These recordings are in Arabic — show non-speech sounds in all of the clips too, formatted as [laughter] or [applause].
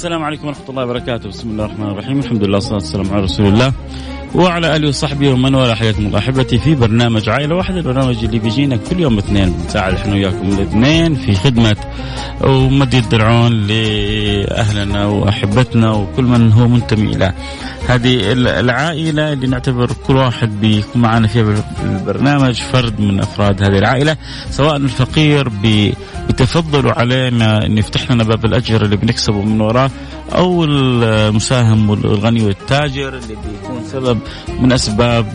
السلام عليكم ورحمة الله وبركاته. بسم الله الرحمن الرحيم. الحمد لله والصلاة والسلام على رسول الله. وعلى آله وصحبه ومن والاه حياكم الله. أحبتي في برنامج عائلة واحدة البرنامج اللي بيجينا كل يوم اثنين. بنساعد إحنا وياكم الاثنين في خدمة ومد يد العون لأهلنا وأحبتنا وكل من هو منتمي إلى هذه العائلة اللي نعتبر كل واحد بيكون معنا فيها بالبرنامج فرد من أفراد هذه العائلة سواء الفقير بتفضلوا علينا أن يفتح لنا باب الأجر اللي بنكسبه من وراه أو المساهم والغني والتاجر اللي بيكون سبب من أسباب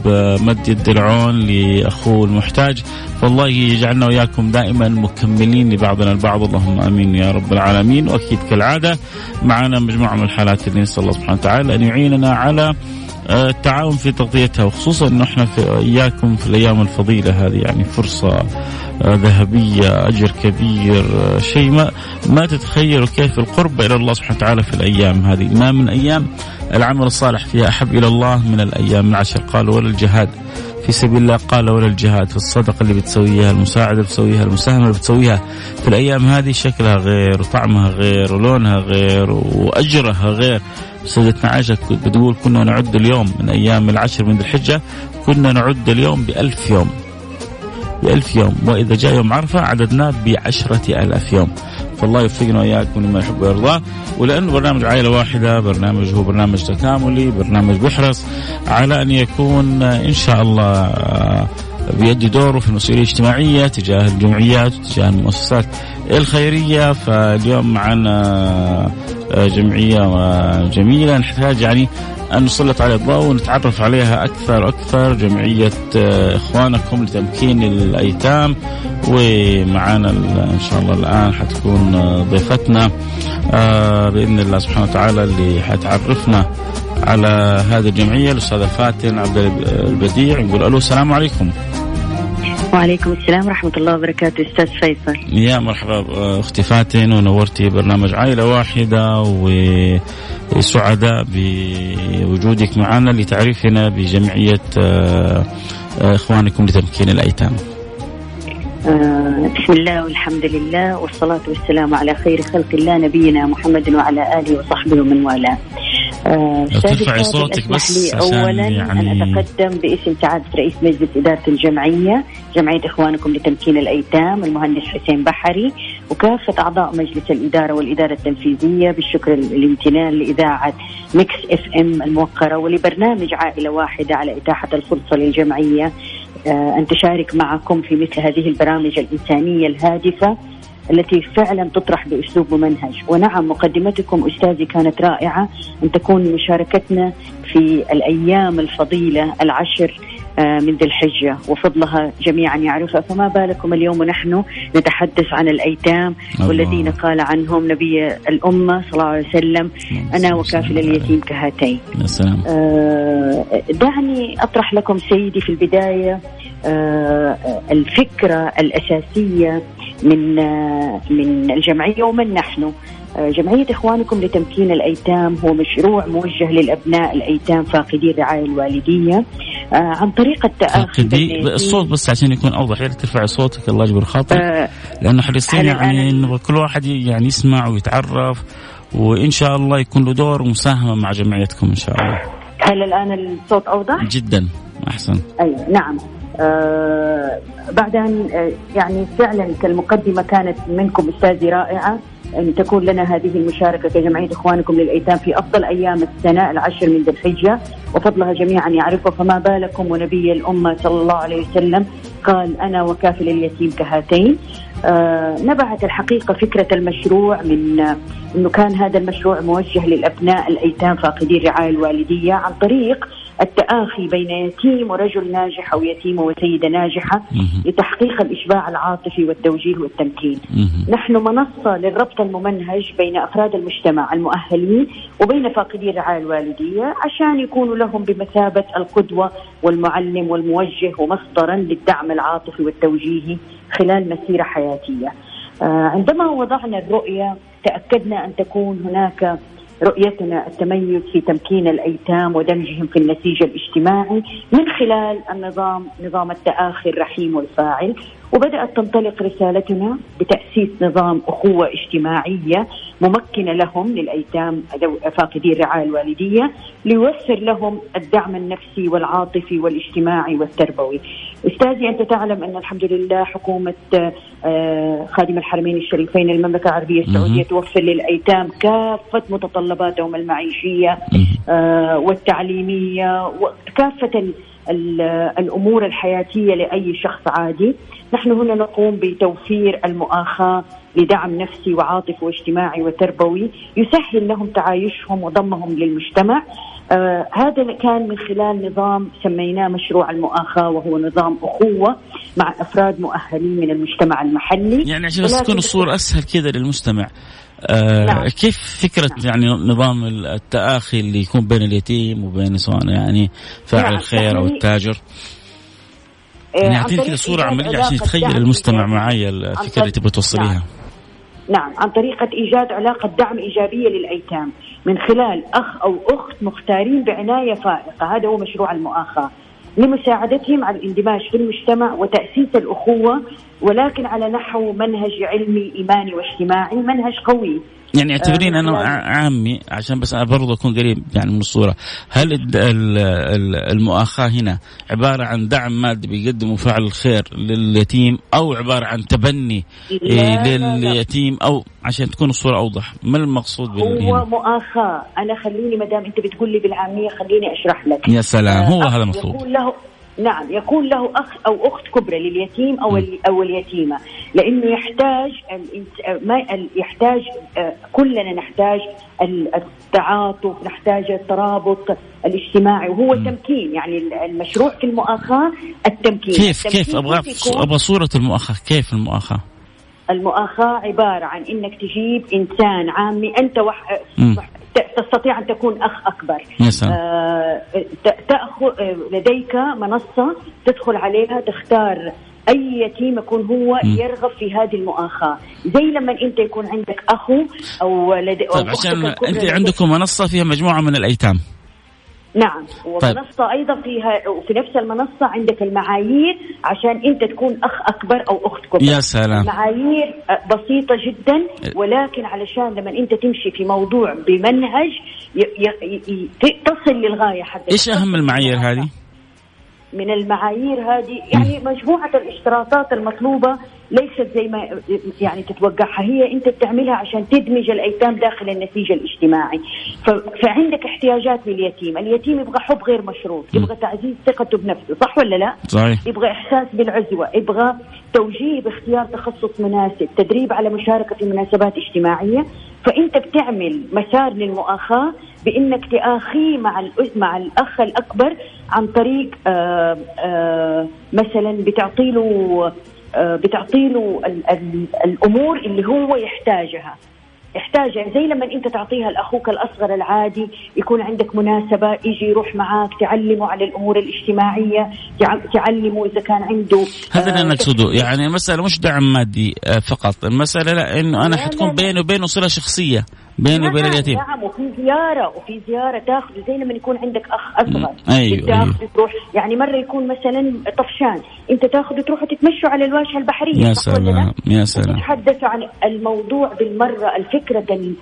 مد يد العون لأخوه المحتاج. والله يجعلنا وإياكم دائما مكملين لبعضنا البعض. اللهم آمين يا رب العالمين. وأكيد كالعادة معنا مجموعة من الحالات اللي نسأل الله سبحانه وتعالى أن يعيننا على التعاون في تغطيتها وخصوصا إنه إحنا في إياكم في الأيام الفضيلة هذه يعني فرصة ذهبية أجر كبير شيء ما ما تتخيلوا كيف القرب إلى الله سبحانه وتعالى في الأيام هذه. ما من أيام العمل الصالح فيها أحب إلى الله من الأيام العشر. قالوا ولا الجهاد في سبيل الله. قال ولا الجهاد في الصدقة اللي بتسويها المساعدة اللي بتسويها المساهمة اللي بتسويها في الأيام هذه. شكلها غير وطعمها غير ولونها غير وأجرها غير. سيدتنا عائشة بتقول كنا نعد اليوم من أيام العشر من ذي الحجة كنا نعد اليوم بألف يوم. بألف يوم وإذا جاء يوم عرفة عددناه بعشرة ألاف يوم. فالله يوفقنا وإياكم لما يحب ويرضاه ولأنه برنامج عائلة واحدة برنامج هو برنامج تكاملي برنامج بيحرص على أن يكون إن شاء الله بيدي دوره في المسؤولية الاجتماعية تجاه الجمعيات وتجاه المؤسسات الخيرية. فاليوم معنا جمعية جميلة نحتاج يعني أن نسلط عليها الضوء ونتعرف عليها أكثر وأكثر. جمعية إخوانكم لتمكين الأيتام. ومعنا إن شاء الله الآن حتكون ضيفتنا. بإذن الله سبحانه وتعالى اللي حتعرفنا على هذه الجمعية الأستاذة فاتن عبد البديع. نقول ألو السلام عليكم. وعليكم السلام ورحمة الله وبركاته أستاذ فيصل. يا مرحبا أختي فاتن ونورتي برنامج عائلة واحدة وسعداء بوجودك معنا لتعريفنا بجمعية إخوانكم لتمكين الأيتام. آه بسم الله والحمد لله والصلاة والسلام على خير خلق الله نبينا محمد وعلى آله وصحبه ومن والاه. آه ترفعي صوتك بس عشان أولا يعني... أن أتقدم باسم سعادة رئيس مجلس إدارة الجمعية جمعية إخوانكم لتمكين الأيتام المهندس حسين بحري وكافة أعضاء مجلس الإدارة والإدارة التنفيذية بالشكر الامتنان لإذاعة Mix FM الموقرة ولبرنامج عائلة واحدة على إتاحة الفرصة للجمعية. أن تشارك معكم في مثل هذه البرامج الإنسانية الهادفة التي فعلا تطرح بأسلوب ممنهج ونعم مقدمتكم أستاذي كانت رائعة أن تكون مشاركتنا في الأيام الفضيلة العشر من ذي الحجة. وفضلها جميعا يعرفها فما بالكم اليوم ونحن نتحدث عن الأيتام الله. والذين قال عنهم نبي الأمة صلى الله عليه وسلم أنا وكافل اليتيم كهاتين. آه دعني أطرح لكم سيدي في البداية آه الفكرة الأساسية من من الجمعية ومن نحن. جمعية إخوانكم لتمكين الأيتام هو مشروع موجه للأبناء الأيتام فاقدي الرعاية الوالدية. عن طريق التأخي الصوت بس عشان يكون أوضح يا ترفع صوتك الله يجبر خاطرك. آه لأنه حريصين يعني إنه كل واحد يعني يسمع ويتعرف وإن شاء الله يكون له دور ومساهمة مع جمعيتكم إن شاء الله. هل الآن الصوت أوضح؟ جدا أحسن. أيوة نعم. آه بعد أن آه يعني فعلا كالمقدمة كانت منكم أستاذي رائعة. أن تكون لنا هذه المشاركة كجمعية إخوانكم للأيتام في أفضل أيام السنة العشر من ذي الحجة. وفضلها جميعا يعرفها فما بالكم ونبي الأمة صلى الله عليه وسلم. قال أنا وكافل اليتيم كهاتين. آه نبعت الحقيقة فكرة المشروع من آه أنه كان هذا المشروع موجه للأبناء الأيتام فاقدي الرعاية الوالدية عن طريق التآخي بين يتيم ورجل ناجح أو يتيمة وسيدة ناجحة لتحقيق الإشباع العاطفي والتوجيه والتمكين. نحن منصة للربط الممنهج بين أفراد المجتمع المؤهلين وبين فاقدي الرعاية الوالدية عشان يكونوا لهم بمثابة القدوة والمعلم والموجه ومصدرا للدعم العاطفي والتوجيهي خلال مسيرة حياتية. آه، عندما وضعنا الرؤية تأكدنا أن تكون هناك رؤيتنا التميز في تمكين الأيتام ودمجهم في النسيج الاجتماعي من خلال النظام نظام التآخي الرحيم والفاعل. وبدأت تنطلق رسالتنا بتأسيس نظام أخوة اجتماعية ممكنة لهم للأيتام فاقدي الرعاية الوالدية ليوفر لهم الدعم النفسي والعاطفي والاجتماعي والتربوي. أستاذي أنت تعلم أن الحمد لله حكومة آه، خادم الحرمين الشريفين المملكة العربية السعودية توفر للأيتام كافة متطلباتهم المعيشية آه، والتعليمية وكافة الأمور الحياتية لأي شخص عادي، نحن هنا نقوم بتوفير المؤاخاة لدعم نفسي وعاطفي واجتماعي وتربوي يسهل لهم تعايشهم وضمهم للمجتمع. آه هذا كان من خلال نظام سميناه مشروع المؤاخاة وهو نظام أخوة مع أفراد مؤهلين من المجتمع المحلي. يعني عشان تكون الصورة أسهل كذا للمجتمع آه نعم. كيف فكرة نعم. يعني نظام التآخي اللي يكون بين اليتيم وبين سواء يعني فاعل نعم. الخير أو التاجر يعني اعطيني كذا صورة عملية عشان يتخيل المستمع معي الفكرة اللي تبغى توصليها نعم. نعم عن طريقة إيجاد علاقة دعم إيجابية للأيتام من خلال أخ أو أخت مختارين بعناية فائقة هذا هو مشروع المؤاخاة لمساعدتهم على الاندماج في المجتمع وتأسيس الأخوة ولكن على نحو منهج علمي إيماني واجتماعي منهج قوي. يعني اعتبرين أنا عامي عشان بس أنا برضه أكون قريب يعني من الصورة، هل المؤاخاة هنا عبارة عن دعم مادي بيقدمه فعل الخير لليتيم أو عبارة عن تبني لليتيم أو عشان تكون الصورة أوضح، ما المقصود هو مؤاخاة، أنا خليني ما دام أنت بتقول لي بالعامية خليني أشرح لك. يا سلام هو هذا المطلوب يقول له نعم يكون له أخ أو أخت كبرى لليتيم أو أو اليتيمة لأنه يحتاج ما يحتاج آه، كلنا نحتاج التعاطف نحتاج الترابط الاجتماعي وهو التمكين يعني المشروع في المؤاخاة التمكين. كيف التمكين كيف أبغى أبغى صورة المؤاخاة. كيف المؤاخاة؟ المؤاخاة عبارة عن إنك تجيب إنسان عامي أنت وح... تستطيع أن تكون أخ أكبر. آه تأخذ آه، لديك منصة تدخل عليها تختار أي يتيم يكون هو م. يرغب في هذه المؤاخاة. زي لما أنت يكون عندك أخو أو لدي طيب عشان أنت عندكم منصة فيها مجموعة من الأيتام. نعم. ومنصة طيب. أيضا فيها وفي نفس المنصة عندك المعايير عشان أنت تكون أخ أكبر أو أخت كبر يا سلام. المعايير بسيطة جدا ولكن علشان لما أنت تمشي في موضوع بمنهج ي... ي... ي... تصل للغاية حتى إيش أهم المعايير هذه؟ من المعايير هذه يعني مجموعة الاشتراطات المطلوبة ليست زي ما يعني تتوقعها. هي انت بتعملها عشان تدمج الأيتام داخل النسيج الاجتماعي. فعندك احتياجات لليتيم. اليتيم يبغى حب غير مشروط يبغى تعزيز ثقته بنفسه صح ولا لا؟ صحيح. يبغى إحساس بالعزوة يبغى توجيه باختيار تخصص مناسب تدريب على مشاركة في مناسبات اجتماعية. فأنت بتعمل مسار للمؤاخاة بإنك تآخيه مع مع الأخ الأكبر عن طريق آآ آآ مثلا بتعطي له بتعطي له الأمور اللي هو يحتاجها. يحتاجها زي لما انت تعطيها لأخوك الأصغر العادي يكون عندك مناسبة يجي يروح معاك تعلمه على الأمور الاجتماعية تعلمه إذا كان عنده هذا اللي آه نقصده. يعني المساله مش دعم مادي آه، فقط. المسألة لا إنه أنا حتكون بيني وبينه صله شخصية بيني وبين اليتيم. نعم وفي زيارة وفي زيارة تاخذه زي لما يكون عندك أخ أصغر. أيوه تاخذه أيوه. تروح يعني مرة يكون مثلا طفشان. أنت تاخذه تروحوا تتمشوا على الواجهة البحرية يا سلام يا سلام. تتحدثوا عن الموضوع بالمرة الفكرة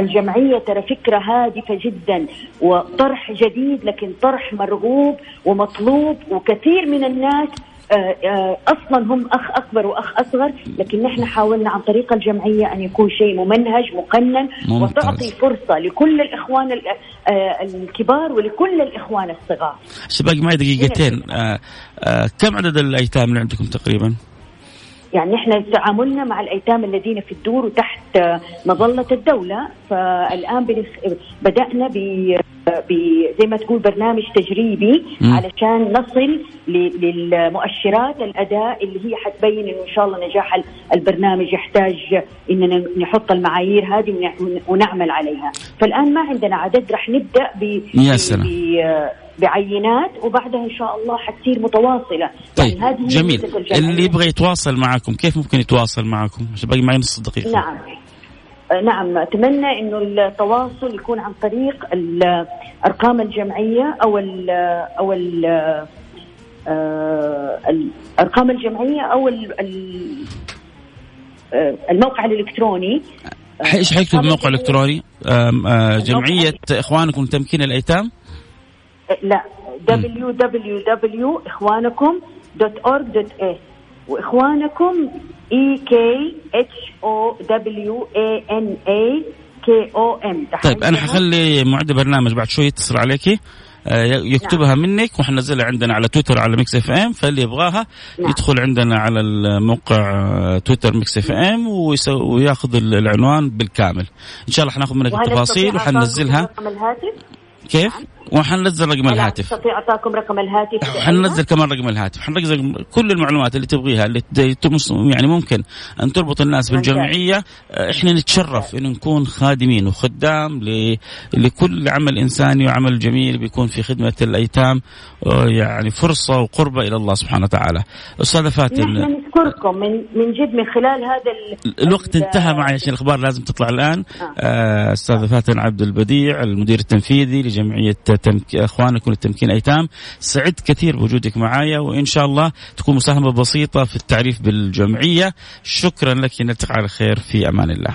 الجمعية ترى فكرة هادفة جدا وطرح جديد لكن طرح مرغوب ومطلوب وكثير من الناس آه، أصلا هم أخ أكبر وأخ أصغر لكن نحن حاولنا عن طريق الجمعية أن يكون شيء ممنهج مقنن ممتاز. وتعطي فرصة لكل الإخوان ال- آه، الكبار ولكل الإخوان الصغار هسه باقي معي دقيقتين آه آه كم عدد الأيتام اللي عندكم تقريبا؟ يعني إحنا تعاملنا مع الأيتام الذين في الدور وتحت مظلة الدولة فالآن بدأنا ب ب- زي ما تقول برنامج تجريبي. علشان نصل ل- للمؤشرات الأداء اللي هي حتبين انه إن شاء الله نجاح ال- البرنامج يحتاج اننا نحط المعايير هذه ونع- ونعمل عليها فالآن ما عندنا عدد راح نبدأ ب يا سلام. بعينات وبعدها إن شاء الله حتصير متواصلة. طيب يعني هذه جميل. اللي يبغى يتواصل معكم كيف ممكن يتواصل معكم؟ عشان باقي معي نص دقيقة. نعم. آه، نعم. أتمنى إنه التواصل يكون عن طريق ارقام الجمعية أو ال أو ال آه، الأرقام الجمعية أو ال- آه، الموقع الإلكتروني. إيش حيكتب الموقع الإلكتروني؟ جمعية إخوانكم تمكين الأيتام؟ لا www.ekhowanakom.org.sa وإخوانكم E K H O W A N A K O M طيب أنا حخلي معد برنامج بعد شوي يتصل عليكي آه، يكتبها منك وحنزلها عندنا على تويتر على Mix FM فاللي يبغاها نعم. يدخل عندنا على الموقع آه، تويتر Mix FM وياخذ ال- العنوان بالكامل. إن شاء الله حناخذ منك التفاصيل وحننزلها. رقم الهاتف؟ وحننزل رقم الهاتف. أستطيع إعطاكم رقم الهاتف. حننزل كمان رقم الهاتف. حننزل كل المعلومات اللي تبغيها اللي يعني ممكن أن تربط الناس. بالجمعية. آه، إحنا نتشرف انه نكون خادمين وخدام ل... لكل عمل إنساني وعمل جميل بيكون في خدمة الأيتام. آه، يعني فرصة وقربة إلى الله سبحانه وتعالى. أستاذة فاتن. نحن نشكركم من من جد من خلال هذا ال- الوقت ال- انتهى معي عشان الأخبار لازم تطلع الآن. آه، أستاذة فاتن عبد البديع المدير التنفيذي لجمعية تمك... اخوانكم لتمكين أيتام. سعدت كثير بوجودك معايا وإن شاء الله تكون مساهمة بسيطة في التعريف بالجمعية. شكرا لك نلتقي على خير في أمان الله.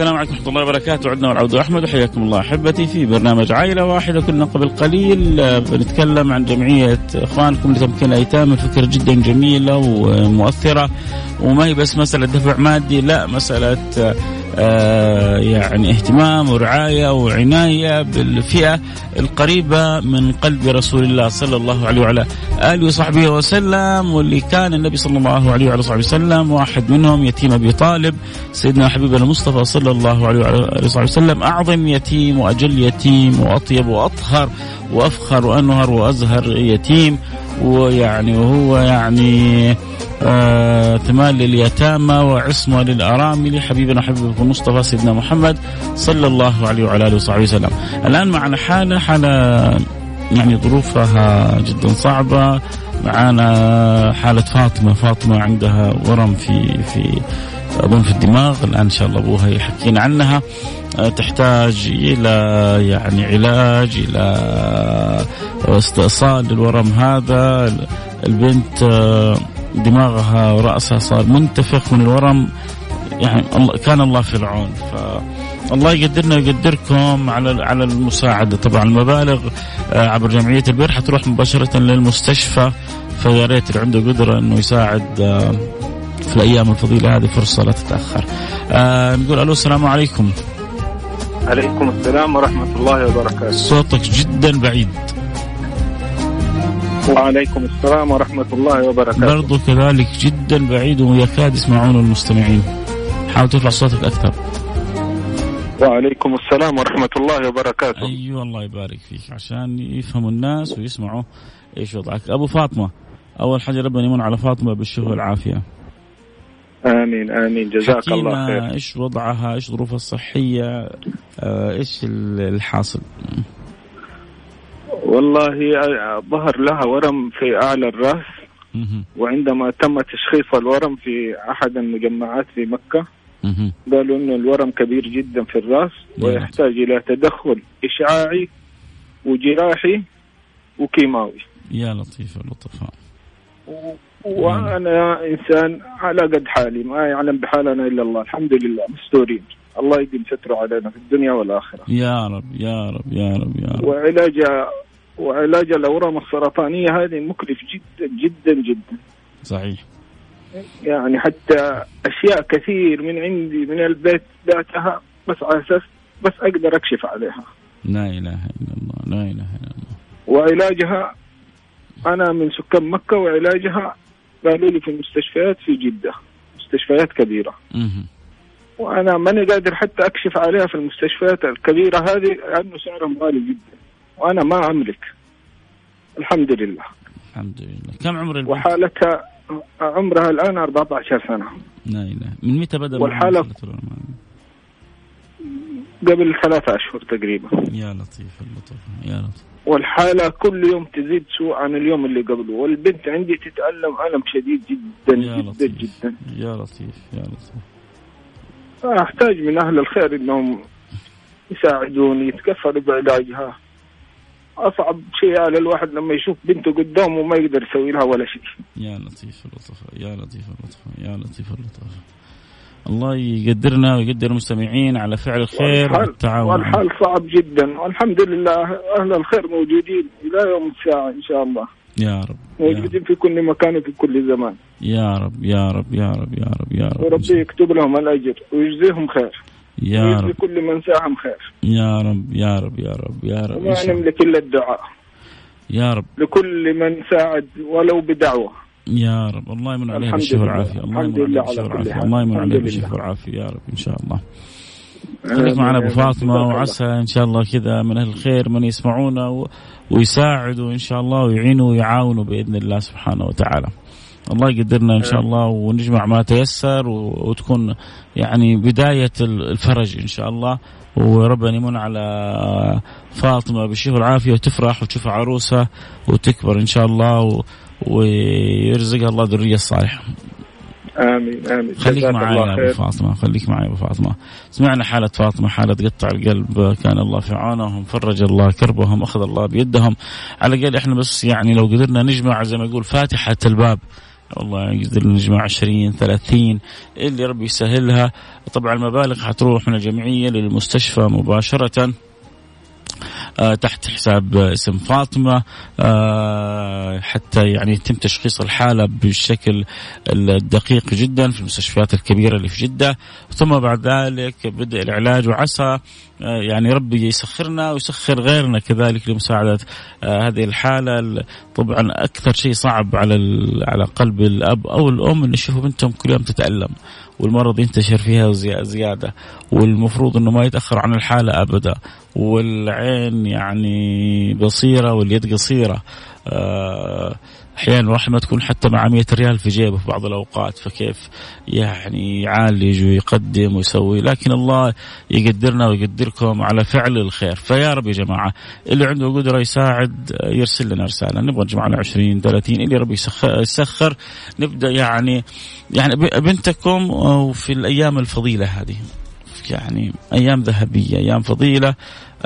السلام عليكم ورحمة الله وبركاته. عدنا والعود أحمد. وحياكم الله أحبتي في برنامج عائلة واحدة كنا قبل قليل. آه، بنتكلم عن جمعية إخوانكم لتمكين الأيتام الفكرة جدا جميلة ومؤثرة. وما هي بس مسألة دفع مادي لا مسألة آه، يعني اهتمام ورعاية وعناية بالفئة القريبة من قلب رسول الله صلى الله عليه وعلى آله وصحبه وسلم واللي كان النبي صلى الله عليه وعلى صحبه وسلم واحد منهم يتيم أبي طالب سيدنا حبيبنا المصطفى صلى الله عليه وعلى آله وصحبه وسلم أعظم يتيم وأجل يتيم وأطيب وأطهر وأفخر وأنهر وأزهر يتيم ويعني وهو يعني آه ثمان لليتامى وعصمة للأرامل. حبيبنا حبيبكم المصطفى سيدنا محمد صلى الله عليه وعلى آله وصحبه وسلم. الآن معنا حالة حالة يعني ظروفها جدا صعبة. معانا حالة فاطمة فاطمة عندها ورم في في أظن في الدماغ. الآن إن شاء الله أبوها يحكينا عنها. آه، تحتاج إلى يعني علاج إلى استئصال للورم هذا. البنت آه، دماغها ورأسها صار منتفخ من الورم. يعني الله كان الله في العون. ف الله يقدرنا ويقدركم على على المساعدة. طبعا المبالغ آه، عبر جمعية البر حتروح مباشرة للمستشفى. فيا ريت اللي عنده قدره إنه يساعد آه، في الأيام الفضيلة. هذه فرصة لا تتأخر. آه نقول ألو السلام عليكم. عليكم السلام ورحمة الله وبركاته. صوتك جدا بعيد. وعليكم السلام ورحمة الله وبركاته. برضو كذلك جدا بعيد ويكاد يسمعون المستمعين. حاول ترفع صوتك أكثر. وعليكم السلام ورحمة الله وبركاته. أيوه الله يبارك فيك. عشان يفهموا الناس ويسمعوا إيش وضعك. أبو فاطمة أول حاجة ربنا يمن على فاطمة بالشفاء والعافية. آمين آمين. جزاك الله خير. إيش وضعها؟ إيش ظروفها الصحية؟ آه، إيش الحاصل؟ والله ظهر لها ورم في أعلى الرأس. وعندما تم تشخيص الورم في أحد المجمعات في مكة. قالوا إنه الورم كبير جدا في الرأس يا ويحتاج إلى تدخل إشعاعي وجراحي وكيماوي. يا لطيف اللطفاء وأنا إنسان على قد حالي ما يعلم بحالنا إلا الله. الحمد لله مستورين. الله يديم ستره علينا في الدنيا والآخرة. يا رب يا رب يا رب يا رب. وعلاج وعلاج الأورام السرطانية هذه مكلف جدا جدا جدا. صحيح. يعني حتى أشياء كثير من عندي من البيت بعتها بس على أساس بس أقدر أكشف عليها. لا إله إلا الله لا إله إلا الله. وعلاجها أنا من سكان مكة وعلاجها قالوا لي في المستشفيات في جدة مستشفيات كبيرة. مهم. وأنا ماني قادر حتى أكشف عليها في المستشفيات الكبيرة هذه لأنه سعرهم غالي جدا. وأنا ما أملك. الحمد لله. الحمد لله. كم عمر البنت؟ وحالتها عمرها الآن 14 سنة. لا إله. من متى بدأ والحالة- الرحمن؟ قبل ثلاثة أشهر تقريبا. يا لطيف اللطف. يا لطيف. والحالة كل يوم تزيد سوء عن اليوم اللي قبله. والبنت عندي تتألم ألم شديد جدا يا جدا لطيف. جدا. يا لطيف يا لطيف. أحتاج من أهل الخير إنهم يساعدوني يتكفلوا بعلاجها أصعب شيء على الواحد لما يشوف بنته قدامه وما يقدر يسوي لها ولا شيء. يا لطيف اللطف يا لطيف اللطف يا لطيف اللطف. الله يقدرنا ويقدر المستمعين على فعل الخير والحال, والتعاون. والحال صعب جدا. والحمد لله أهل الخير موجودين إلى يوم الساعة إن شاء الله. يا رب يا رب. موجودين في كل مكان وفي كل زمان. يا رب يا رب يا رب يا رب يا رب. وربي يكتب لهم الأجر ويجزيهم خير. يا رب كل من ساهم خير يا رب يا رب يا رب يا رب وما. نملك إلا الدعاء يا رب لكل من ساعد ولو بدعوة يا رب الله يمن عليه بالشفاء. والعافية الله يمن عليه بالشفاء والعافية. الله يمن عليه. بالشفاء والعافية يا رب إن شاء الله خليك معنا أبو. فاطمة. وعسى إن شاء الله كذا من أهل الخير من يسمعونا. ويساعدوا إن شاء الله ويعينوا ويعاونوا بإذن الله سبحانه وتعالى. الله يقدرنا إن شاء الله ونجمع ما تيسر. وتكون يعني بداية ال- الفرج إن شاء الله وربنا يمن على فاطمة بالشفاء والعافيه وتفرح وتشوف عروسها وتكبر إن شاء الله و... ويرزقها الله ذرية صالحه. آمين آمين خليك معي يا أبو. فاطمة خليك معي يا أبو فاطمة سمعنا حالة فاطمة حالة تقطع القلب كان الله في عونهم فرج الله كربهم أخذ الله بيدهم على الأقل إحنا بس يعني لو قدرنا نجمع زي ما يقول فاتحة الباب والله يقدر نجمع 20 30 اللي ربي يسهلها. طبعا المبالغ حتروح من الجمعية للمستشفى مباشرة. آه، تحت حساب آه، اسم فاطمة آه، حتى يعني يتم تشخيص الحالة بالشكل الدقيق جدا في المستشفيات الكبيرة اللي في جدة. ثم بعد ذلك بدء العلاج وعسى آه، يعني ربي يسخرنا ويسخر غيرنا كذلك لمساعدة آه، هذه الحالة. ال- طبعا أكثر شيء صعب على على قلب الأب أو الأم أن يشوفوا بنتهم كل يوم تتألم والمرض ينتشر فيها زي- زيادة والمفروض أنه ما يتأخر عن الحالة أبدا. والعين يعني بصيرة واليد قصيرة. آه، أحيانا الواحد ما تكون حتى مع 100 ريال في جيبه في بعض الأوقات فكيف يعني يعالج ويقدم ويسوي. لكن الله يقدرنا ويقدركم على فعل الخير. فيا رب يا جماعة اللي عنده قدرة يساعد يرسل لنا رسالة. نبغى نجمع لنا 20 30 اللي ربي يسخر, نبدأ يعني يعني بنتكم وفي الأيام الفضيلة هذه. يعني أيام ذهبية أيام فضيلة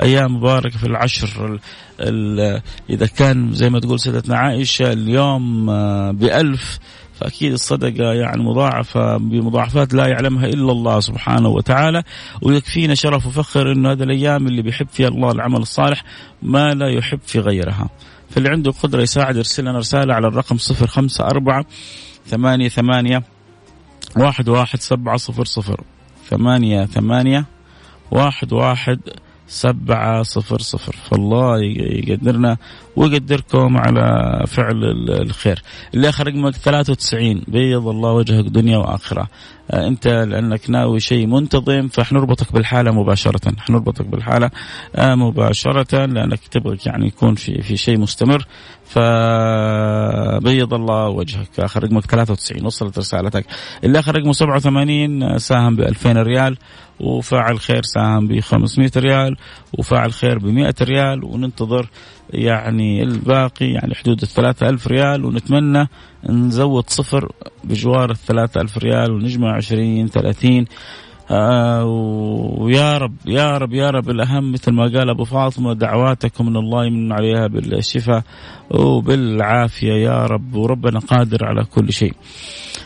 أيام مباركة في العشر ال ال إذا كان زي ما تقول سيدتنا عائشة اليوم آه، بألف فأكيد الصدقة يعني مضاعفة بمضاعفات لا يعلمها إلا الله سبحانه وتعالى ويكفينا شرف وفخر أنه هذه الأيام اللي بيحب فيها الله العمل الصالح ما لا يحب في غيرها. فاللي عنده قدرة يساعد يرسل لنا رسالة على الرقم 054 ثمانية ثمانية واحد واحد سبعة صفر صفر. ثمانية ثمانية واحد واحد سبعة صفر صفر. فالله يقدرنا ويقدركم على فعل ال- الخير. اللي آخر رقمك 93 بيض الله وجهك دنيا وآخرة. انت لانك ناوي شيء منتظم فحنربطك بالحالة مباشرة. حنربطك بالحالة آه، مباشرة لانك تبغى يعني يكون في في شيء مستمر. فبيض الله وجهك. آخر رقمك 93 وصلت رسالتك. اللي آخر رقمه 87 ساهم ب 2000 ريال. وفاعل خير ساهم ب 500 ريال. وفاعل خير ب 100 ريال. وننتظر يعني الباقي يعني حدود ال 3000 ريال ونتمنى نزود صفر بجوار ال 3000 ريال ونجمع 20 30 آه ويا رب يا رب يا رب الأهم مثل ما قال أبو فاطمة دعواتكم من الله يمن عليها بالشفاء وبالعافية يا رب وربنا قادر على كل شيء.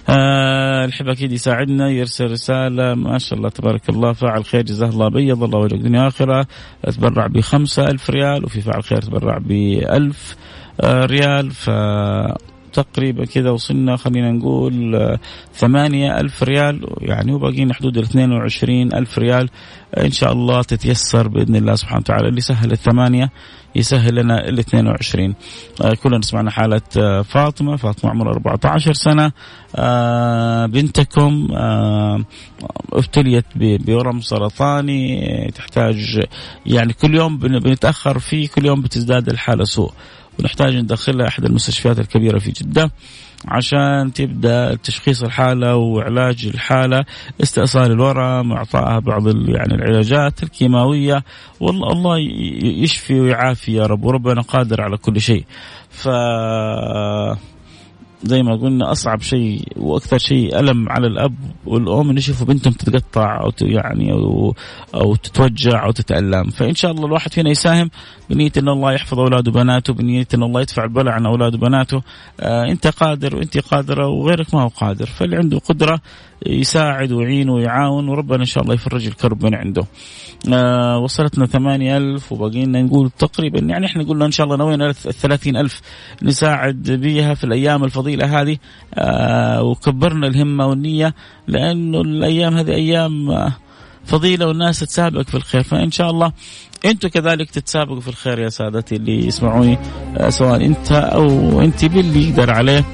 آه الحب أكيد يساعدنا يرسل رسالة. ما شاء الله تبارك الله. فاعل خير جزاه الله بيض الله وجهك دنيا اخره تبرع بخمسة ألف ريال وفي فاعل خير تبرع بألف آه ريال. ف تقريبا كذا وصلنا خلينا نقول آه، ثمانية ألف ريال. يعني وباقينا حدود ال 22 ألف ريال. إن شاء الله تتيسر بإذن الله سبحانه وتعالى اللي سهل الثمانية. يسهل لنا ال 22 آه كلنا سمعنا حالة آه فاطمة. فاطمة عمرها 14 سنة. آه بنتكم آه ابتليت بورم سرطاني تحتاج يعني كل يوم بنتأخر فيه كل يوم بتزداد الحالة سوء. ونحتاج ندخلها أحد المستشفيات الكبيرة في جدة. عشان تبدأ تشخيص الحالة وعلاج الحالة استئصال الورم اعطائها بعض يعني العلاجات الكيماوية. والله الله يشفي ويعافي يا رب وربنا قادر على كل شيء. ف زي ما قلنا أصعب شيء وأكثر شيء ألم على الأب والأم إنه يشوفوا بنتهم تتقطع أو يعني أو أو تتوجع أو تتألم. فإن شاء الله الواحد فينا يساهم بنية إن الله يحفظ أولاده وبناته بنية إن الله يدفع البلاء عن أولاده وبناته. آه أنت قادر وأنت قادرة وغيرك ما هو قادر. فاللي عنده قدرة يساعد ويعين ويعاون وربنا إن شاء الله يفرج الكرب من عنده. آه وصلتنا ثمانية ألف وباقي لنا نقول تقريبا يعني إحنا قلنا إن شاء الله نوينا الثلاثين ألف نساعد بها في الأيام الفضيلة هذه. آه وكبرنا الهمة والنية لأنه الأيام هذه أيام آه فضيلة والناس تسابق في الخير. فإن شاء الله أنتم كذلك تتسابقوا في الخير يا سادتي اللي يسمعوني سواء أنت أو أنت باللي يقدر عليه.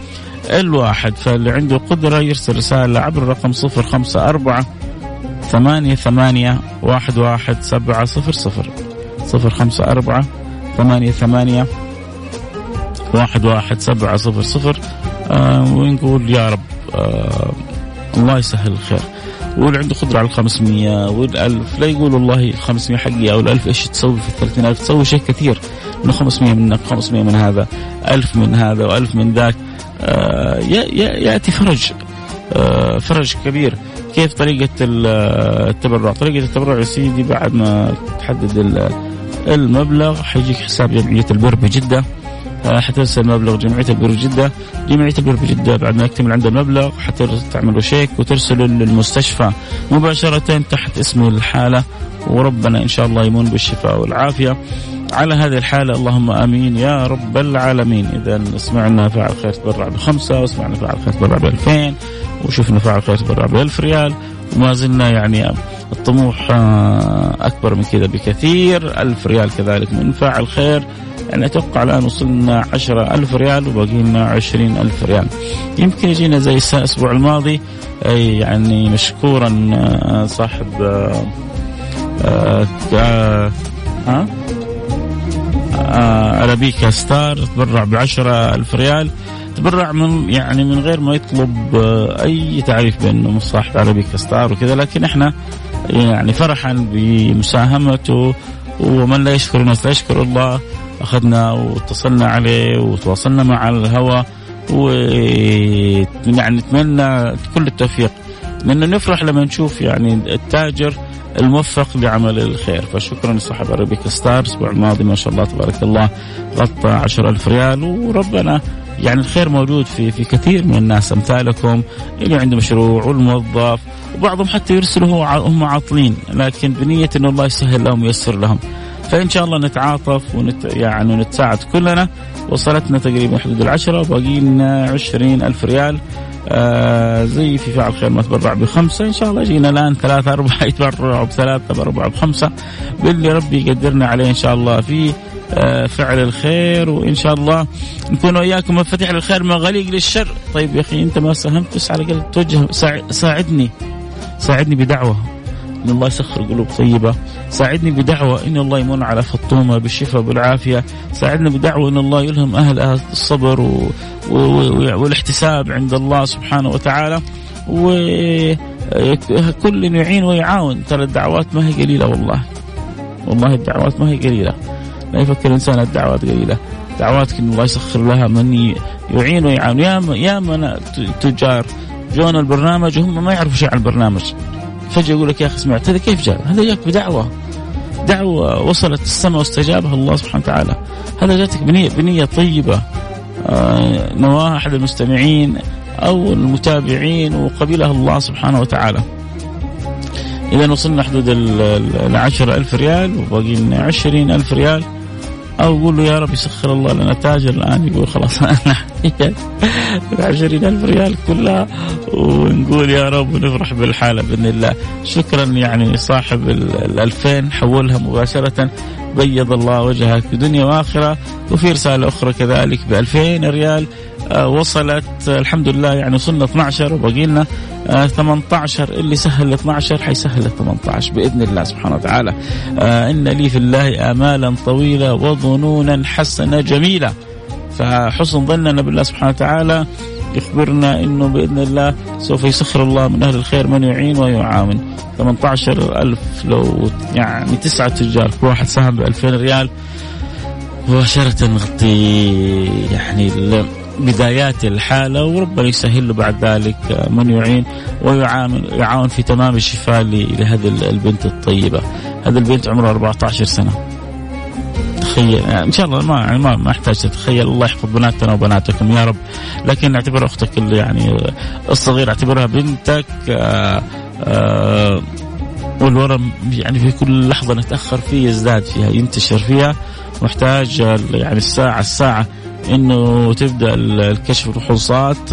الواحد فاللي عنده قدرة يرسل رسالة عبر الرقم صفر خمسة أربعة ثمانية ثمانية واحد واحد سبعة صفر صفر. صفر خمسة أربعة ثمانية ثمانية واحد واحد سبعة صفر صفر. آه ونقول يا رب آه الله يسهل الخير. واللي عنده قدرة على الخمسمية والألف لا يقول والله الخمسمية حقي أو الألف إيش تسوي في الثلاثين ألف تسوي شيء كثير. من خمسمية منك خمسمية من هذا ألف من هذا وألف من ذاك. يأتي فرج آه، فرج كبير. كيف طريقة التبرع؟ طريقة التبرع يا سيدي بعد ما تحدد المبلغ حيجيك حساب جمعية البر بجدة. آه، حترسل مبلغ جمعية البر بجدة. جمعية البر بجدة بعد ما يكتمل عند المبلغ حتعملوا شيك وترسله للمستشفى مباشرة تحت اسم الحالة. وربنا إن شاء الله يمون بالشفاء والعافية. على هذه الحالة اللهم آمين يا رب العالمين. اذا سمعنا فاعل خير تبرع بخمسة وسمعنا فاعل خير تبرع بألفين وشفنا فاعل خير تبرع بألف ريال وما زلنا يعني الطموح آه، أكبر من كذا بكثير. ألف ريال كذلك من فاعل خير. يعني أتوقع الآن وصلنا عشرة ألف ريال وباقي لنا عشرين ألف ريال. يمكن يجينا زي الأسبوع الماضي يعني مشكورا آه، صاحب آه ها؟ Arabica Star تبرع ب ألف ريال. تبرع من يعني من غير ما يطلب آه أي تعريف بأنه صاحب Arabica Star وكذا لكن إحنا يعني فرحا بمساهمته. ومن لا يشكر الناس لا يشكر الله. أخذنا واتصلنا عليه وتواصلنا مع الهواء. ويعني نتمنى كل التوفيق. لأنه نفرح لما نشوف يعني التاجر الموفق لعمل الخير. فشكرا لصاحب ارابيكا ستار الأسبوع الماضي ما شاء الله تبارك الله غطى عشر ألف ريال. وربنا يعني الخير موجود في في كثير من الناس أمثالكم اللي عنده مشروع والموظف وبعضهم حتى يرسلوا هم عاطلين. لكن بنية انه الله يسهل لهم وييسر لهم. فإن شاء الله نتعاطف ونت يعني ونتساعد كلنا. وصلتنا تقريبا حدود العشرة وباقي لنا عشرين ألف ريال. آه زي في فعل خير ما تبرع بخمسة. إن شاء الله جينا الآن ثلاثة أربعة يتبرعوا بثلاثة بأربعة بخمسة. باللي ربي يقدرنا عليه إن شاء الله في آه، فعل الخير. وإن شاء الله نكون وإياكم مفاتيح للخير مغاليق للشر. طيب يا أخي أنت ما ساهمت بس على الأقل توجه ساعدني. ساعدني بدعوة. ان الله يسخر قلوب طيبة. ساعدني بدعوة إن الله يمن على فطومة بالشفاء بالعافيه ساعدنا بدعوة إن الله يلهم أهل الصبر و... و... والاحتساب عند الله سبحانه وتعالى. وكل يعين ويعاون. ترى الدعوات ما هي قليلة والله. والله الدعوات ما هي قليلة. لا يفكر الإنسان الدعوات قليلة. دعواتك إن الله يسخر لها من يعين ويعاون. يا يا تجار. جون البرنامج وهم ما يعرفوا شيء عن البرنامج. فجأة يقول لك يا أخي سمعت هذا كيف جاء؟ هذا جاك بدعوة دعوة وصلت السماء واستجابها الله سبحانه وتعالى هذا جاتك بنيه بنية طيبة آه نواه أحد المستمعين أو المتابعين وقبلها الله سبحانه وتعالى. إذا وصلنا حدود العشر ألف ريال وباقي لنا عشرين ألف ريال أو قول له يا رب يسخر الله لنا تاجر. الآن يقول خلاص أنا [laughs] [laughs] العشرين ألف ريال كلها. ونقول يا رب ونفرح بالحالة بإذن الله. شكرا يعني صاحب الألفين. حولها مباشرة. بيض الله وجهك في دنيا وآخرة. وفي رسالة أخرى كذلك ب 2000 ريال. وصلت آه، الحمد لله يعني وصلنا 12 وباقي لنا 18 آه، اللي سهل ال 12 حيسهل ال 18 بإذن الله سبحانه وتعالى. إن لي في الله آمالا طويله وظنونا حسنه جميله فحسن ظننا بالله سبحانه وتعالى يخبرنا إنه بإذن الله سوف يسخر الله من أهل الخير من يعين ويعاون. 18 ألف لو يعني تسعة تجار كل واحد ساهم ب 2000 ريال. مباشرة نغطي يعني بدايات الحالة وربنا يسهل له بعد ذلك من يعين ويعاون يعاون في تمام الشفاء لهذه البنت الطيبة. هذه البنت عمرها 14 سنة. تخيل يعني إن شاء الله ما يعني ما, ما أحتاج تتخيل. الله يحفظ بناتنا وبناتكم يا رب. لكن اعتبر أختك اللي يعني الصغيرة اعتبرها بنتك آآ آآ والورم يعني في كل لحظة نتأخر فيه يزداد فيها ينتشر فيها. محتاج يعني الساعة الساعة إنه تبدأ الكشف الفحوصات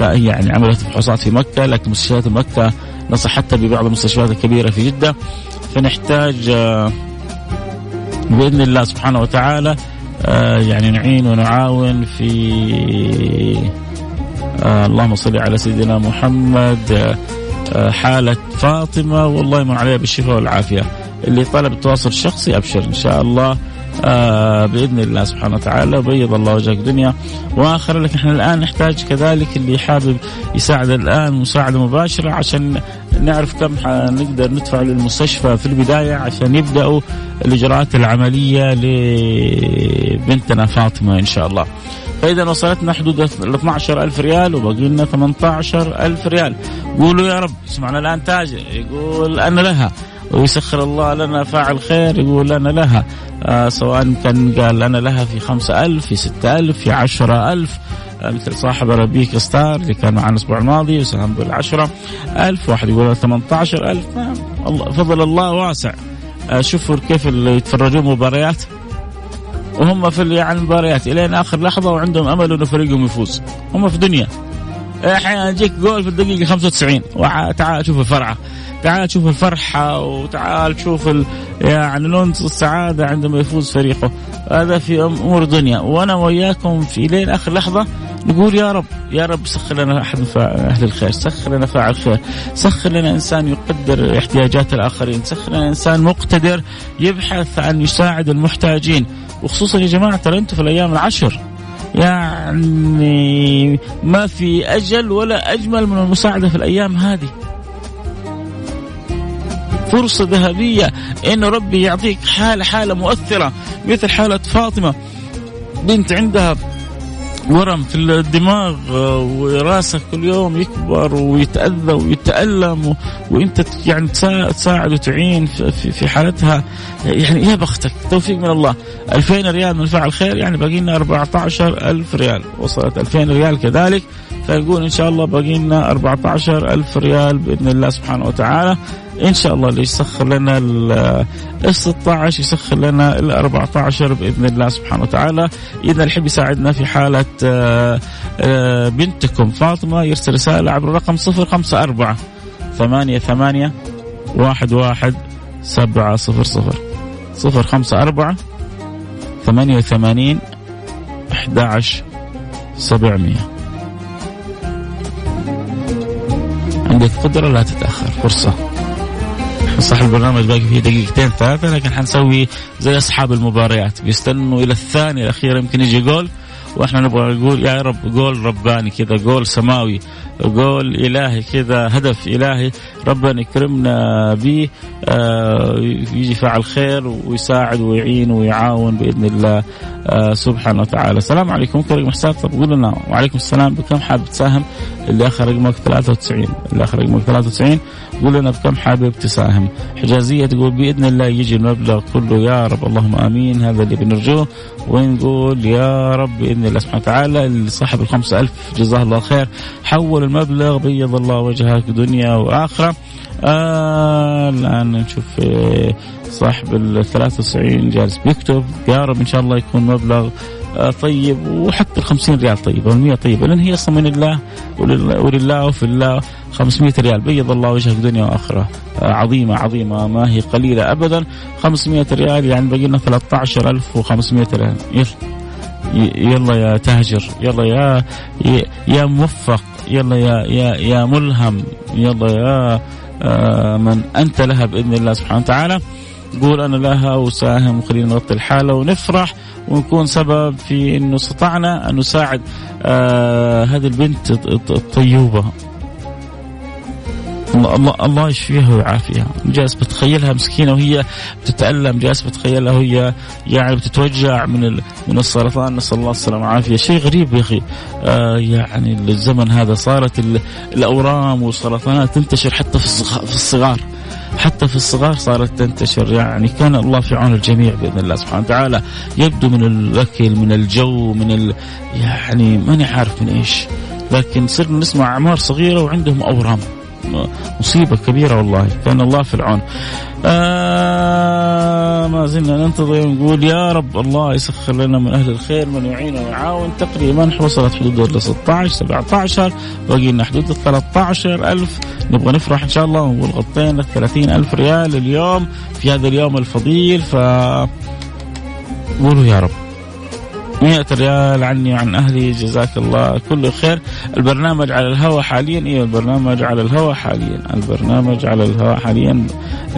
يعني عملت فحوصات في مكة لكن مستشفيات مكة نصح حتى ببعض المستشفيات الكبيرة في جدة. فنحتاج بإذن الله سبحانه وتعالى آه، يعني نعين ونعاون في آه، اللهم صل على سيدنا محمد آه، حالة فاطمة والله يمن عليها بالشفاء والعافية. اللي طلب التواصل الشخصي أبشر إن شاء الله. آه بإذن الله سبحانه وتعالى بيض الله وجهك دنيا واخره لكن إحنا الآن نحتاج كذلك اللي حابب يساعد الآن مساعدة مباشرة عشان نعرف كم نقدر ندفع للمستشفى في البداية عشان يبدأوا الإجراءات العملية لبنتنا فاطمة إن شاء الله. فإذا وصلتنا حدود ال 12000 ريال وباقي لنا 18000 ريال قولوا يا رب اسمعنا الآن تاجر يقول أنا لها ويسخر الله لنا فاعل خير يقول أنا لها. آه سواء كان قال أنا لها في خمسة ألف في ستة ألف في عشرة ألف. مثل صاحب ربيك ستار اللي كان معنا الأسبوع الماضي وساهم بالعشرة ألف واحد يقول 18 ألف. فضل الله واسع. آه شوفوا كيف اللي يتفرجون مباريات. وهم في يعني المباريات إلين آخر لحظة وعندهم أمل إنه فريقهم يفوز. هم في دنيا. أحيانا يجيك جول في الدقيقة 95 تعال شوف الفرعة. تعال شوف الفرحة وتعال شوف ال... يعني لون السعادة عندما يفوز فريقه. هذا في أمور الدنيا. وأنا وإياكم في لين آخر لحظة نقول يا رب يا رب سخر لنا أحد أهل الخير سخر لنا فاعل خير. سخر لنا إنسان يقدر احتياجات الآخرين. سخر لنا إنسان مقتدر يبحث عن يساعد المحتاجين. وخصوصا يا جماعة ترى أنتم في الأيام العشر. يعني ما في أجل ولا أجمل من المساعدة في الأيام هذه. فرصة ذهبية إنه ربي يعطيك حالة حالة مؤثرة مثل حالة فاطمة بنت عندها ورم في الدماغ وراسك كل يوم يكبر ويتأذى ويتألم وإنت يعني تساعد وتعين في حالتها. يعني يا بختك توفيق من الله. 2000 ريال من فعل خير يعني باقي لنا 14000 ريال. وصلت 2000 ريال كذلك فيقول إن شاء الله باقي لنا 14000 ريال بإذن الله سبحانه وتعالى. إن شاء الله اللي يسخر لنا ال 16 يسخر لنا ال 14 بإذن الله سبحانه وتعالى. إذا الحب يساعدنا في حالة آه، آه، بنتكم فاطمة يرسل رسالة عبر الرقم 054 ثمانية ثمانية واحد واحد سبعة صفر صفر. صفر خمسة أربعة 88 11 700 عندك قدرة لا تتأخر فرصة. صح البرنامج باقي فيه دقيقتين ثلاثة لكن حنسوي زي أصحاب المباريات. بيستنوا إلى الثانية الأخيرة يمكن يجي جول وإحنا نبغى نقول يا رب جول رباني كذا جول سماوي. جول إلهي كذا هدف إلهي ربنا يكرمنا به آه يجي فعل خير ويساعد ويعين ويعاون بإذن الله آه سبحانه وتعالى. السلام عليكم. ممكن رقم حساب؟ طب قول لنا وعليكم السلام بكم حابب تساهم؟ اللي آخر رقمك 93 اللي آخر رقمك 93 قول لنا بكم حابب تساهم. حجازية تقول بإذن الله يجي المبلغ كله يا رب اللهم آمين هذا اللي بنرجوه. ونقول يا رب بإذن الله سبحانه وتعالى؟ صاحب ال 5000 جزاه الله خير. حول المبلغ بيض الله وجهك دنيا وآخرة. آه الآن نشوف صاحب ال 93 جالس بيكتب. يا رب إن شاء الله يكون مبلغ آه، طيب وحتى ال 50 ريال طيب وال 100 طيبه لأن هي أصلا من الله ولله, ولله وفي الله. 500 ريال بيض الله وجهك دنيا وآخرة. آه، عظيمة عظيمة ما هي قليلة ابدا. 500 ريال يعني باقي لنا 13500 ريال. يلا. يلا يا تاجر يلا يا يا موفق يلا يا يا يا ملهم يلا يا آه، من أنت لها بإذن الله سبحانه وتعالى. قول أنا لها وساهم وخلينا نغطي الحالة ونفرح ونكون سبب في إنه استطعنا أن نساعد آه هذه البنت الطيوبة. الله الله يشفيها ويعافيها. جالس بتخيلها مسكينة وهي بتتألم جالس بتخيلها وهي يعني بتتوجع من من السرطان نسأل الله السلامة والعافية. شيء غريب يا أخي. آه يعني الزمن هذا صارت الأورام والسرطانات تنتشر حتى في الصغار. حتى في الصغار صارت تنتشر. يعني كان الله في عون الجميع بإذن الله سبحانه وتعالى. يبدو من الاكل من الجو من ال يعني ماني عارف من إيش. لكن صرنا نسمع أعمار صغيرة وعندهم أورام. مصيبة كبيرة والله كان الله في العون آه ما زلنا ننتظر ونقول يا رب الله يسخر لنا من أهل الخير من يعين ويعاون. تقريبا وصلت حدود ال 16 17 باقي لنا حدود ال 13 ألف. نبغى نفرح إن شاء الله ونقول غطينا 30 ألف ريال اليوم في هذا اليوم الفضيل. ف قولوا يا رب. مئة ريال عني وعن أهلي جزاك الله كل خير. البرنامج على الهواء حاليا إيه البرنامج على الهواء حاليا. البرنامج على الهواء حاليا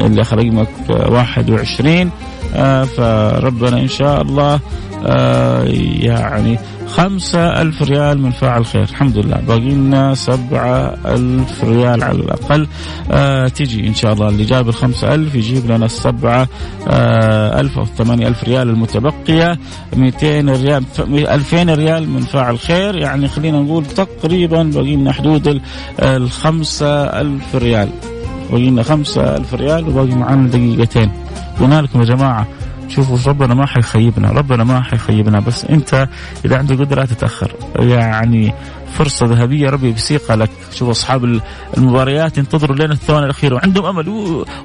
اللي رقمك 21 آه فربنا إن شاء الله آه يعني خمسة ألف ريال من فاعل خير. الحمد لله. باقي لنا سبعة ألف ريال على الأقل. آه تجي إن شاء الله. اللي جاب الخمسة ألف يجيب لنا السبعة آه ألف أو ثمانية ألف ريال المتبقية. 200 ريال 2000 ريال من فاعل خير. يعني خلينا نقول تقريبا باقي لنا حدود الخمسة ألف ريال. باقي لنا خمسة ألف ريال وباقي معنا دقيقتين. قلنا لكم يا جماعة. شوفوا ربنا ما حيخيبنا ربنا ما حيخيبنا بس أنت إذا عندك قدرة تتأخر. يعني فرصة ذهبية ربي بيسيقها لك. شوف أصحاب المباريات ينتظروا لين الثواني الاخيره وعندهم أمل.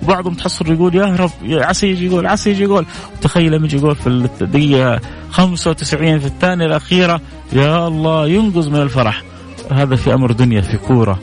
وبعضهم تحصل يقول يا رب عسى يجي جول عسى يجي جول تخيل لما يجي جول في الدقيقة 95 في الثانية الأخيرة يا الله ينقذ من الفرح. هذا في أمر دنيا في كورة.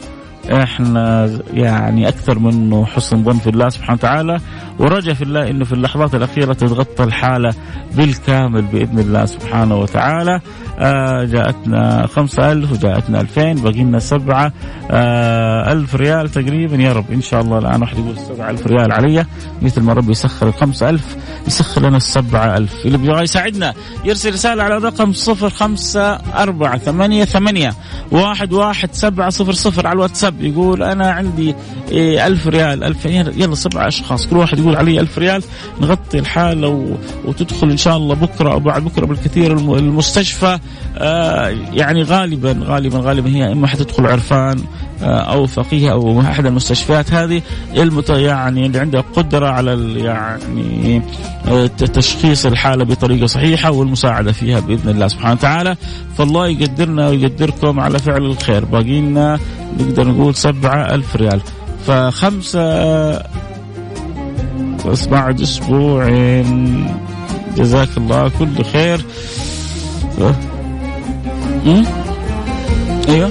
إحنا يعني أكثر منه حسن ظن في الله سبحانه وتعالى. ورجى في الله إنه في اللحظات الأخيرة تتغطى الحالة بالكامل بإذن الله سبحانه وتعالى. آه جاءتنا خمسة ألف وجاءتنا ألفين باقي لنا سبعة آه ألف ريال تقريبا. يا رب إن شاء الله الآن واحد يقول سبعة ألف ريال علي. مثل ما ربي يسخر الخمسة ألف يسخر لنا السبعة ألف. اللي بيبغى يساعدنا يرسل رسالة على صفر خمسة أربعة ثمانية ثمانية واحد واحد سبعة صفر صفر على الواتساب. يقول أنا عندي إيه ألف ريال ألف يلا سبعة أشخاص كل واحد يقول علي ألف ريال نغطي الحالة و... وتدخل إن شاء الله بكرة أو بعد بكرة بالكثير المستشفى. آه يعني غالبا غالبا غالبا هي إما حتدخل عرفان آه أو فقيه أو أحد المستشفيات. هذه المت يعني اللي عندها قدرة على يعني آه تشخيص الحالة بطريقة صحيحة والمساعدة فيها بإذن الله سبحانه وتعالى. فالله يقدرنا ويقدركم على فعل الخير. باقي لنا نقدر نقول سبعة ألف ريال. فخمسة بس بعد أسبوعين. جزاك الله كل خير. أه؟ أيوه.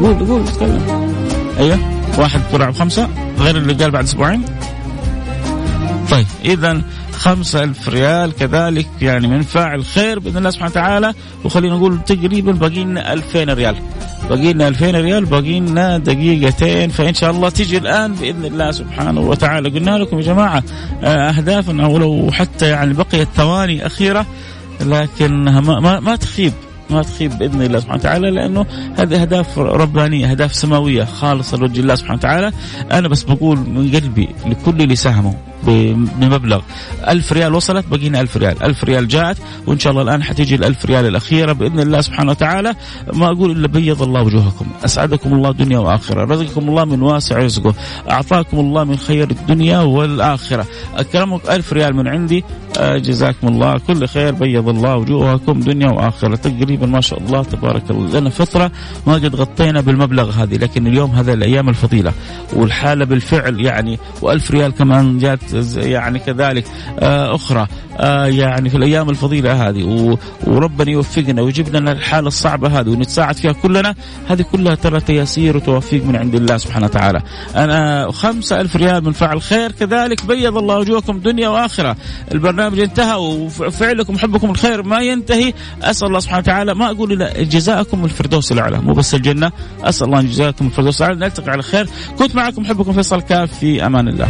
قول قول تكلم. أيوه. واحد برع بخمسة غير اللي قال بعد أسبوعين. طيب اذا خمسة ألف ريال كذلك يعني من فاعل خير بإذن الله سبحانه وتعالى. وخلينا نقول تقريبا باقي لنا 2000 ريال. باقي لنا 2000 ريال باقي لنا دقيقتين فإن شاء الله تيجي الآن بإذن الله سبحانه وتعالى. قلنا لكم يا جماعة أهدافنا ولو حتى يعني بقيت ثواني أخيرة لكنها ما, ما, ما تخيب ما تخيب بإذن الله سبحانه وتعالى لأنه هذه أهداف ربانية أهداف سماوية خالصة لوجه الله سبحانه وتعالى. أنا بس بقول من قلبي لكل اللي ساهموا. بمبلغ ألف ريال وصلت بقينا ألف ريال. ألف ريال جاءت وإن شاء الله الآن حتيجي الألف ريال الأخيرة بإذن الله سبحانه وتعالى. ما أقول إلا بيض الله وجوهكم. أسعدكم الله دنيا وآخرة رزقكم الله من واسع رزقه. أعطاكم الله من خير الدنيا والآخرة. أكرمك ألف ريال من عندي. آه، جزاكم الله. كل خير بيض الله وجوهكم دنيا وآخرة. تقريبا ما شاء الله تبارك الله. لنا فترة ما قد غطينا بالمبلغ هذه لكن اليوم هذا الأيام الفضيلة. والحالة بالفعل يعني وألف ريال كمان جات يعني كذلك آه، أخرى آه، يعني في الأيام الفضيلة هذه. وربنا يوفقنا ويجيب لنا الحالة الصعبة هذه ونتساعد فيها كلنا. هذه كلها ترى تيسير وتوفيق من عند الله سبحانه وتعالى. أنا خمسة ألف ريال من فعل خير. كذلك بيض الله وجوهكم دنيا وآخرة. البرنامج انتهى وفعلكم حبكم الخير ما ينتهي. أسأل الله سبحانه وتعالى. ما أقول إلا جزاءكم الفردوس الأعلى. مو بس الجنة. أسأل الله أن جزاكم الفردوس الأعلى. نلتقي على خير. كنت معكم حبكم فيصل كاف. في أمان الله.